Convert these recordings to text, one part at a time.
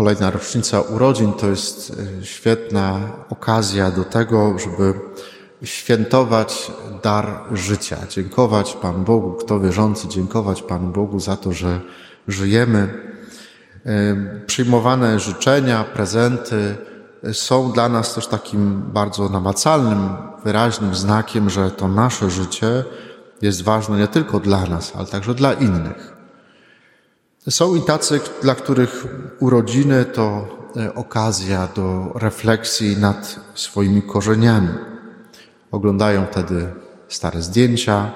Kolejna rocznica urodzin to jest e, świetna okazja do tego, żeby świętować dar życia, dziękować Panu Bogu, kto wierzący, dziękować Panu Bogu za to, że żyjemy. E, przyjmowane życzenia, prezenty są dla nas też takim bardzo namacalnym, wyraźnym znakiem, że to nasze życie jest ważne nie tylko dla nas, ale także dla innych. Są i tacy, dla których urodziny to e, okazja do refleksji nad swoimi korzeniami. Oglądają wtedy stare zdjęcia,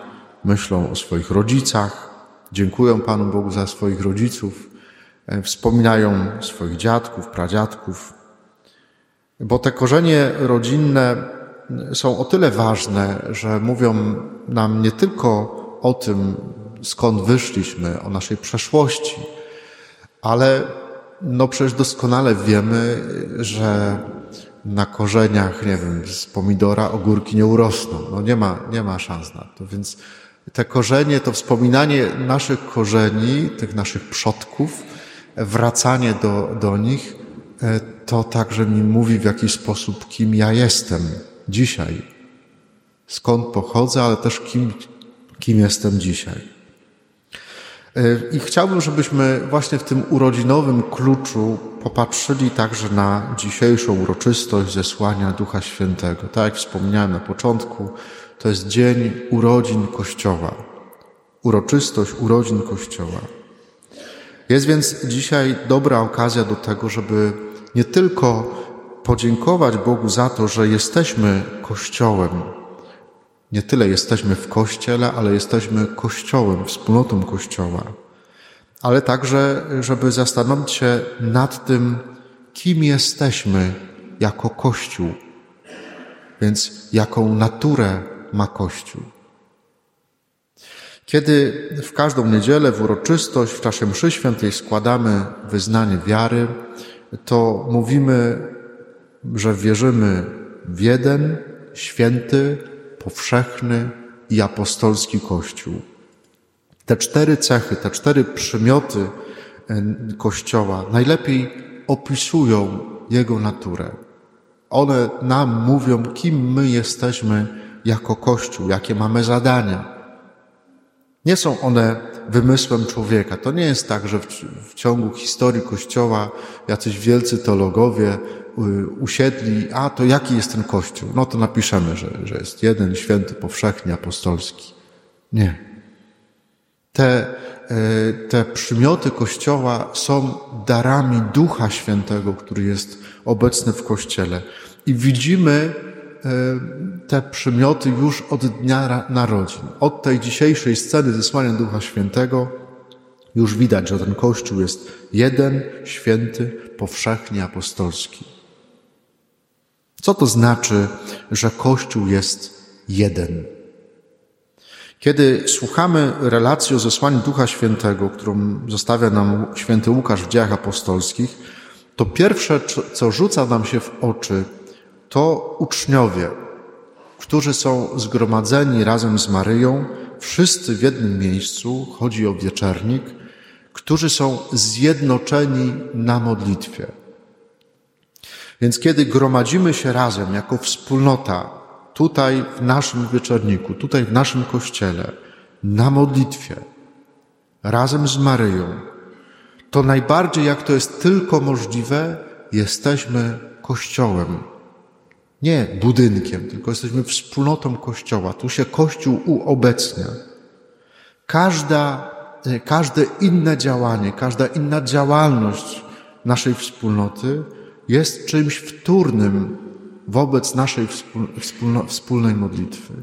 myślą o swoich rodzicach, dziękują Panu Bogu za swoich rodziców, e, wspominają swoich dziadków, pradziadków, bo te korzenie rodzinne są o tyle ważne, że mówią nam nie tylko o tym, skąd wyszliśmy, o naszej przeszłości, ale no przecież doskonale wiemy, że na korzeniach, nie wiem, z pomidora ogórki nie urosną. No nie ma, nie ma szans na to. Więc te korzenie, to wspominanie naszych korzeni, tych naszych przodków, wracanie do, do nich, e, to także mi mówi w jakiś sposób, kim ja jestem dzisiaj. Skąd pochodzę, ale też kim, kim jestem dzisiaj. I chciałbym, żebyśmy właśnie w tym urodzinowym kluczu popatrzyli także na dzisiejszą uroczystość zesłania Ducha Świętego. Tak jak wspomniałem na początku, to jest dzień urodzin Kościoła. Uroczystość urodzin Kościoła. Jest więc dzisiaj dobra okazja do tego, żeby nie tylko podziękować Bogu za to, że jesteśmy Kościołem, nie tyle jesteśmy w Kościele, ale jesteśmy Kościołem, wspólnotą Kościoła. Ale także, żeby zastanowić się nad tym, kim jesteśmy jako Kościół. Więc jaką naturę ma Kościół. Kiedy w każdą niedzielę, w uroczystość, w czasie mszy świętej składamy wyznanie wiary, to mówimy, że wierzymy w jeden, święty, powszechny i apostolski Kościół. Te cztery cechy, te cztery przymioty e, Kościoła najlepiej opisują Jego naturę. One nam mówią, kim my jesteśmy jako Kościół, jakie mamy zadania. Nie są one wymysłem człowieka. To nie jest tak, że w, ciągu historii Kościoła jacyś wielcy teologowie usiedli, a to jaki jest ten Kościół? No to napiszemy, że, że jest jeden, święty, powszechnie, apostolski. Nie. Te, y, te przymioty Kościoła są darami Ducha Świętego, który jest obecny w Kościele. I widzimy y, te przymioty już od dnia narodzin. Od tej dzisiejszej sceny zesłania Ducha Świętego już widać, że ten Kościół jest jeden, święty, powszechnie apostolski. Co to znaczy, że Kościół jest jeden? Kiedy słuchamy relacji o zesłaniu Ducha Świętego, którą zostawia nam święty Łukasz w dziejach apostolskich, to pierwsze, co rzuca nam się w oczy, to uczniowie, którzy są zgromadzeni razem z Maryją, wszyscy w jednym miejscu, chodzi o wieczernik, którzy są zjednoczeni na modlitwie. Więc kiedy gromadzimy się razem jako wspólnota, tutaj w naszym wieczorniku, tutaj w naszym kościele, na modlitwie, razem z Maryją, to najbardziej jak to jest tylko możliwe, jesteśmy kościołem. Nie budynkiem, tylko jesteśmy wspólnotą kościoła. Tu się kościół uobecnia. Każda, każde inne działanie, każda inna działalność naszej wspólnoty jest czymś wtórnym wobec naszej wspólnej modlitwy.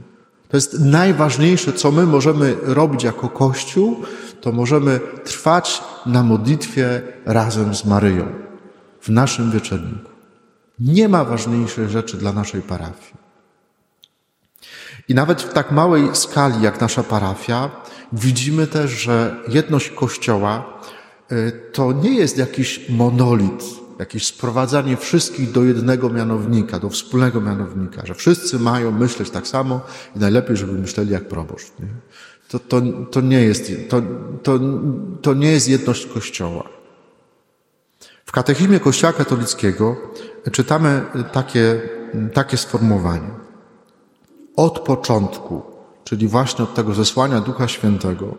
To jest najważniejsze, co my możemy robić jako Kościół, to możemy trwać na modlitwie razem z Maryją w naszym wieczorniku. Nie ma ważniejszej rzeczy dla naszej parafii. I nawet w tak małej skali jak nasza parafia, widzimy też, że jedność Kościoła y, to nie jest jakiś monolit, jakieś sprowadzanie wszystkich do jednego mianownika, do wspólnego mianownika, że wszyscy mają myśleć tak samo i najlepiej, żeby myśleli jak proboszcz. Nie? To, to, to, nie jest, to, to, to nie jest jedność Kościoła. W katechizmie Kościoła katolickiego czytamy takie, takie sformułowanie. Od początku, czyli właśnie od tego zesłania Ducha Świętego,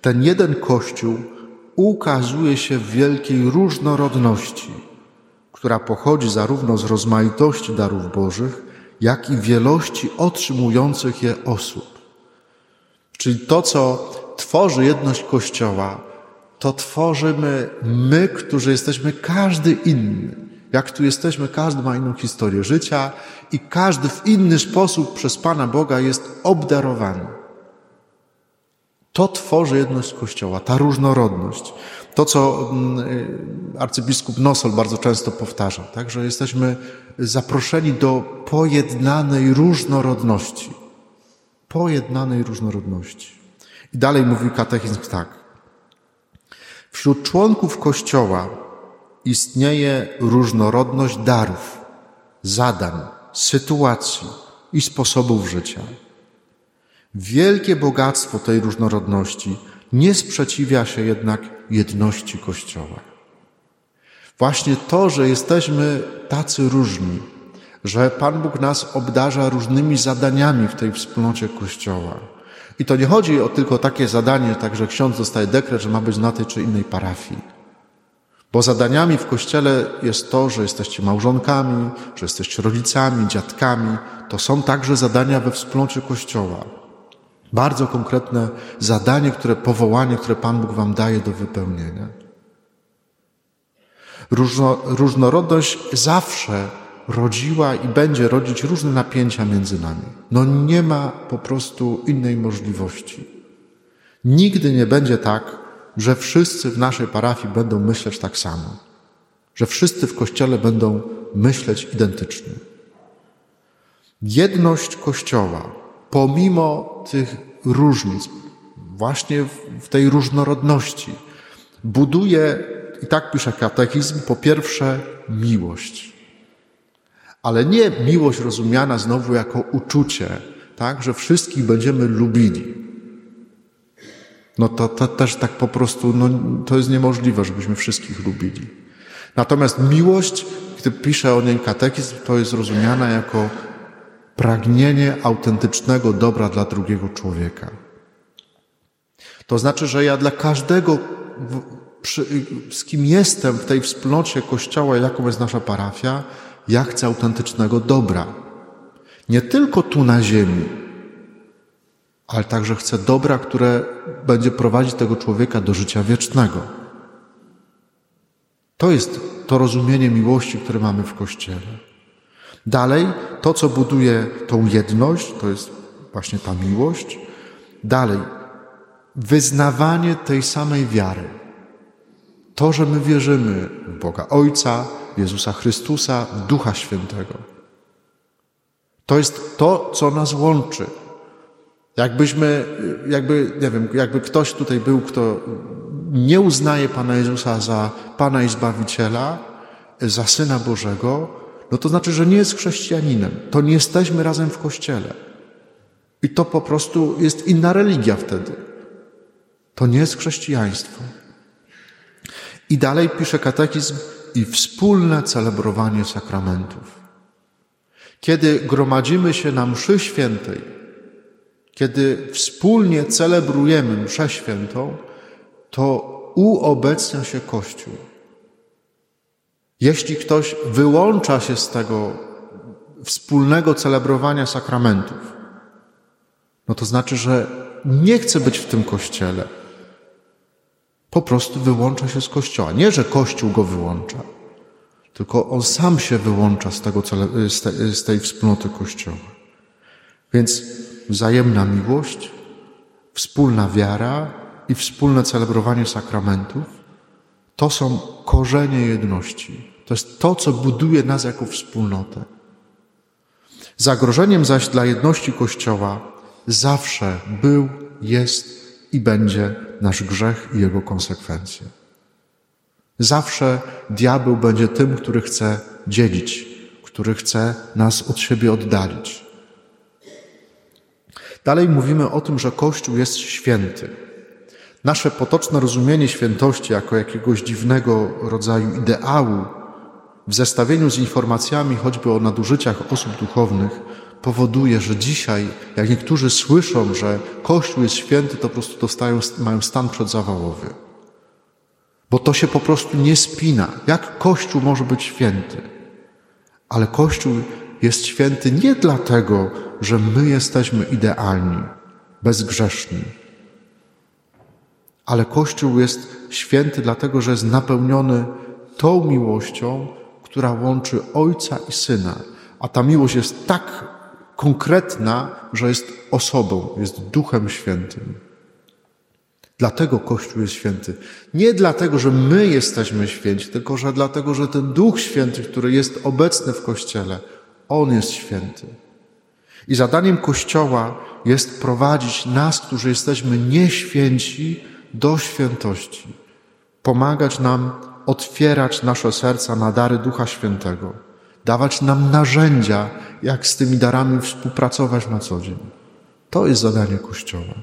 ten jeden Kościół ukazuje się w wielkiej różnorodności, która pochodzi zarówno z rozmaitości darów Bożych, jak i wielości otrzymujących je osób. Czyli to, co tworzy jedność Kościoła, to tworzymy my, którzy jesteśmy każdy inny. Jak tu jesteśmy, każdy ma inną historię życia i każdy w inny sposób przez Pana Boga jest obdarowany. To tworzy jedność Kościoła, ta różnorodność. To, co mm, y, arcybiskup Nosol bardzo często powtarzał, tak, że jesteśmy zaproszeni do pojednanej różnorodności. Pojednanej różnorodności. I dalej mówi katechizm tak. Wśród członków Kościoła istnieje różnorodność darów, zadań, sytuacji i sposobów życia. Wielkie bogactwo tej różnorodności nie sprzeciwia się jednak jedności Kościoła. Właśnie to, że jesteśmy tacy różni, że Pan Bóg nas obdarza różnymi zadaniami w tej wspólnocie Kościoła. I to nie chodzi o tylko takie zadanie, tak że ksiądz dostaje dekret, że ma być na tej czy innej parafii. Bo zadaniami w Kościele jest to, że jesteście małżonkami, że jesteście rodzicami, dziadkami. To są także zadania we wspólnocie Kościoła. Bardzo konkretne zadanie, które powołanie, które Pan Bóg Wam daje do wypełnienia. Różno, różnorodność zawsze rodziła i będzie rodzić różne napięcia między nami. No nie ma po prostu innej możliwości. Nigdy nie będzie tak, że wszyscy w naszej parafii będą myśleć tak samo, że wszyscy w kościele będą myśleć identycznie. Jedność kościoła, pomimo tych różnic, właśnie w tej różnorodności, buduje, i tak pisze katechizm, po pierwsze miłość. Ale nie miłość rozumiana znowu jako uczucie, tak, że wszystkich będziemy lubili. No to, to też tak po prostu, no, to jest niemożliwe, żebyśmy wszystkich lubili. Natomiast miłość, gdy pisze o niej katechizm, to jest rozumiana jako pragnienie autentycznego dobra dla drugiego człowieka. To znaczy, że ja dla każdego, z kim jestem w tej wspólnocie Kościoła, jaką jest nasza parafia, ja chcę autentycznego dobra. Nie tylko tu na ziemi, ale także chcę dobra, które będzie prowadzić tego człowieka do życia wiecznego. To jest to rozumienie miłości, które mamy w Kościele. Dalej, to, co buduje tą jedność, to jest właśnie ta miłość. Dalej, wyznawanie tej samej wiary. To, że my wierzymy w Boga Ojca, Jezusa Chrystusa, w Ducha Świętego. To jest to, co nas łączy. Jakbyśmy, jakby, nie wiem, jakby ktoś tutaj był, kto nie uznaje Pana Jezusa za Pana i Zbawiciela, za Syna Bożego, no to znaczy, że nie jest chrześcijaninem. To nie jesteśmy razem w Kościele. I to po prostu jest inna religia wtedy. To nie jest chrześcijaństwo. I dalej pisze katechizm i wspólne celebrowanie sakramentów. Kiedy gromadzimy się na mszy świętej, kiedy wspólnie celebrujemy mszę świętą, to uobecnia się Kościół. Jeśli ktoś wyłącza się z tego wspólnego celebrowania sakramentów, no to znaczy, że nie chce być w tym kościele. Po prostu wyłącza się z kościoła. Nie, że kościół go wyłącza, tylko on sam się wyłącza z, tego, z tej wspólnoty kościoła. Więc wzajemna miłość, wspólna wiara i wspólne celebrowanie sakramentów to są korzenie jedności. To jest to, co buduje nas jako wspólnotę. Zagrożeniem zaś dla jedności Kościoła zawsze był, jest i będzie nasz grzech i jego konsekwencje. Zawsze diabeł będzie tym, który chce dziedzić, który chce nas od siebie oddalić. Dalej mówimy o tym, że Kościół jest święty. Nasze potoczne rozumienie świętości jako jakiegoś dziwnego rodzaju ideału w zestawieniu z informacjami choćby o nadużyciach osób duchownych powoduje, że dzisiaj, jak niektórzy słyszą, że Kościół jest święty, to po prostu dostają, mają stan przedzawałowy. Bo to się po prostu nie spina. Jak Kościół może być święty? Ale Kościół jest święty nie dlatego, że my jesteśmy idealni, bezgrzeszni, ale Kościół jest święty dlatego, że jest napełniony tą miłością, która łączy Ojca i Syna. A ta miłość jest tak konkretna, że jest osobą, jest Duchem Świętym. Dlatego Kościół jest święty. Nie dlatego, że my jesteśmy święci, tylko że dlatego, że ten Duch Święty, który jest obecny w Kościele, On jest święty. I zadaniem Kościoła jest prowadzić nas, którzy jesteśmy nieświęci, do świętości. Pomagać nam otwierać nasze serca na dary Ducha Świętego. Dawać nam narzędzia, jak z tymi darami współpracować na co dzień. To jest zadanie Kościoła.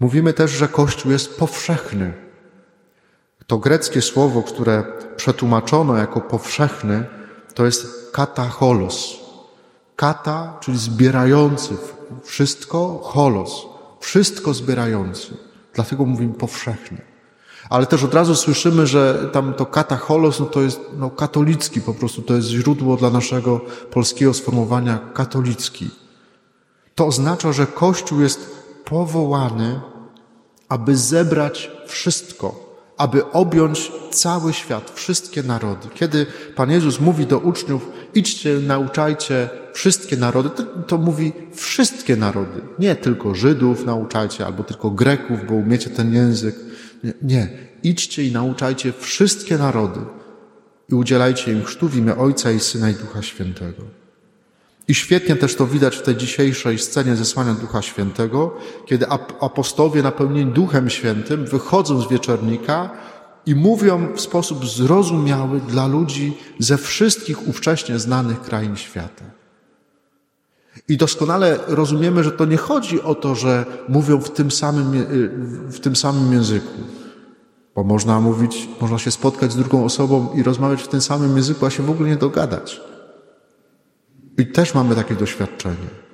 Mówimy też, że Kościół jest powszechny. To greckie słowo, które przetłumaczono jako powszechny, to jest katacholos. Kata, czyli zbierający wszystko, holos, wszystko zbierający. Dlatego mówimy powszechny. Ale też od razu słyszymy, że tam to katacholos, no to jest no, katolicki po prostu, to jest źródło dla naszego polskiego sformułowania katolicki. To oznacza, że Kościół jest powołany, aby zebrać wszystko, aby objąć cały świat, wszystkie narody. Kiedy Pan Jezus mówi do uczniów, idźcie, nauczajcie wszystkie narody, to, to, mówi wszystkie narody. Nie tylko Żydów nauczajcie, albo tylko Greków, bo umiecie ten język. Nie, idźcie i nauczajcie wszystkie narody i udzielajcie im chrztu w imię Ojca i Syna i Ducha Świętego. I świetnie też to widać w tej dzisiejszej scenie zesłania Ducha Świętego, kiedy apostołowie napełnieni Duchem Świętym wychodzą z wieczornika i mówią w sposób zrozumiały dla ludzi ze wszystkich ówcześnie znanych krain świata. I doskonale rozumiemy, że to nie chodzi o to, że mówią w tym samym, w tym samym języku. Bo można mówić, można się spotkać z drugą osobą i rozmawiać w tym samym języku, a się w ogóle nie dogadać. I też mamy takie doświadczenie.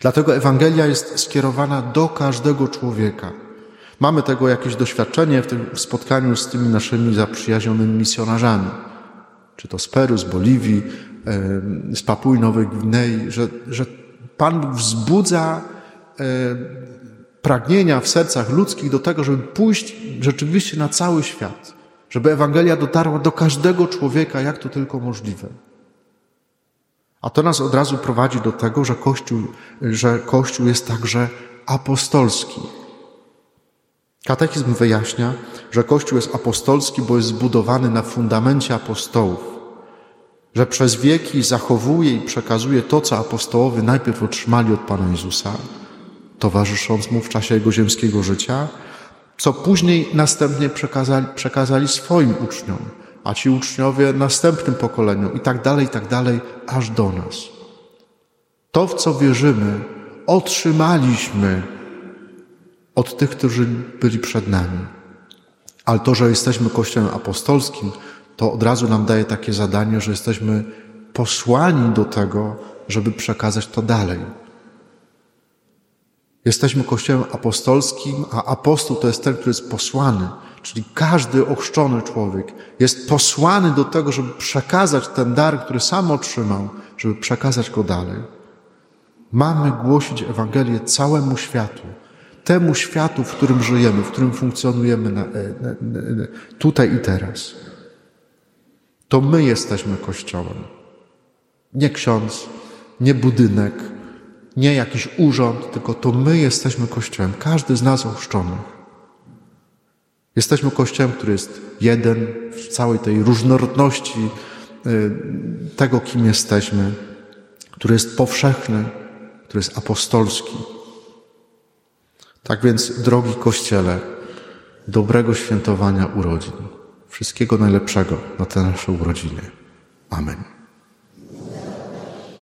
Dlatego Ewangelia jest skierowana do każdego człowieka. Mamy tego jakieś doświadczenie w tym spotkaniu z tymi naszymi zaprzyjaźnionymi misjonarzami. Czy to z Peru, z Boliwii, z Papui Nowej Gwinei, że, że Pan wzbudza pragnienia w sercach ludzkich do tego, żeby pójść rzeczywiście na cały świat, żeby Ewangelia dotarła do każdego człowieka, jak to tylko możliwe. A to nas od razu prowadzi do tego, że Kościół, że Kościół jest także apostolski. Katechizm wyjaśnia, że Kościół jest apostolski, bo jest zbudowany na fundamencie apostołów, że przez wieki zachowuje i przekazuje to, co apostołowie najpierw otrzymali od Pana Jezusa, towarzysząc mu w czasie jego ziemskiego życia, co później następnie przekazali, przekazali swoim uczniom, a ci uczniowie następnym pokoleniom i tak dalej, i tak dalej, aż do nas. To, w co wierzymy, otrzymaliśmy od tych, którzy byli przed nami. Ale to, że jesteśmy Kościołem apostolskim, to od razu nam daje takie zadanie, że jesteśmy posłani do tego, żeby przekazać to dalej. Jesteśmy Kościołem apostolskim, a apostoł to jest ten, który jest posłany, czyli każdy ochrzczony człowiek jest posłany do tego, żeby przekazać ten dar, który sam otrzymał, żeby przekazać go dalej. Mamy głosić Ewangelię całemu światu, temu światu, w którym żyjemy, w którym funkcjonujemy na, na, na, tutaj i teraz. To my jesteśmy Kościołem. Nie ksiądz, nie budynek, nie jakiś urząd, tylko to my jesteśmy Kościołem. Każdy z nas ochrzczonych. Jesteśmy Kościołem, który jest jeden w całej tej różnorodności y, tego, kim jesteśmy, który jest powszechny, który jest apostolski. Tak więc, drogi Kościele, dobrego świętowania urodzin. Wszystkiego najlepszego na te nasze urodziny. Amen.